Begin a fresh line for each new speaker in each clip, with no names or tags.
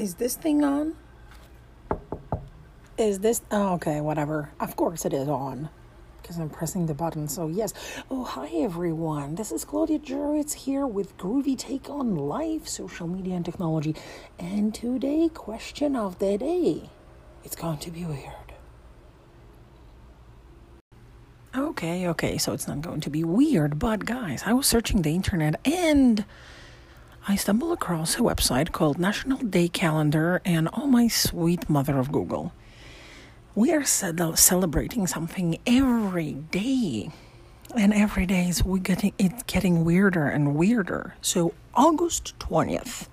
Is this thing on? Is this oh, okay? Whatever. Of course it is on because I'm pressing the button. So yes. Oh hi everyone. This is Claudia Juritz here with Groovy Take on Life, social media and technology. And today, question of the day. It's going to be weird. Okay, okay, so it's not going to be weird, but guys, I was searching the internet and I stumbled across a website called National Day Calendar and oh my sweet mother of Google. We are celebrating something every day. And every day is we getting it's getting weirder and weirder. So August 20th,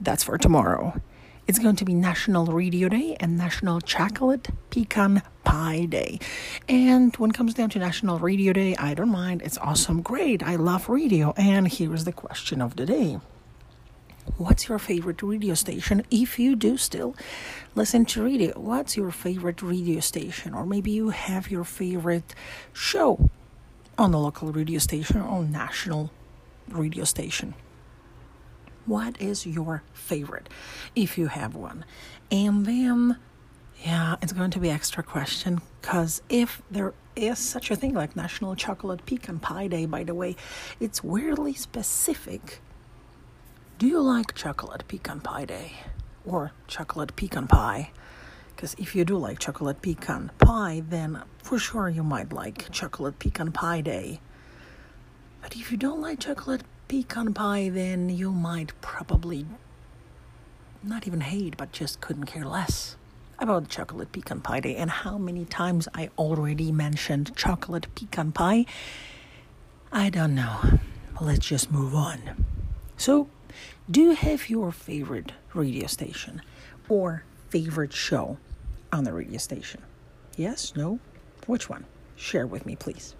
that's for tomorrow. It's going to be National Radio Day and National Chocolate Pecan Pie Day. And when it comes down to National Radio Day, I don't mind. It's awesome. Great. I love radio. And here's the question of the day. What's your favorite radio station? If you do still listen to radio, what's your favorite radio station? Or maybe you have your favorite show on the local radio station or national radio station. What is your favorite, if you have one? And then, yeah, it's going to be extra question because if there is such a thing like National Chocolate Pecan Pie Day, by the way, it's weirdly specific. Do you like chocolate pecan pie day or chocolate pecan pie? Because if you do like chocolate pecan pie, then for sure you might like chocolate pecan pie day. But if you don't like chocolate pecan pie, then you might probably not even hate, but just couldn't care less about chocolate pecan pie day and how many times I already mentioned chocolate pecan pie. I don't know. Let's just move on. So, do you have your favorite radio station or favorite show on the radio station? Yes? No? Which one? Share with me, please.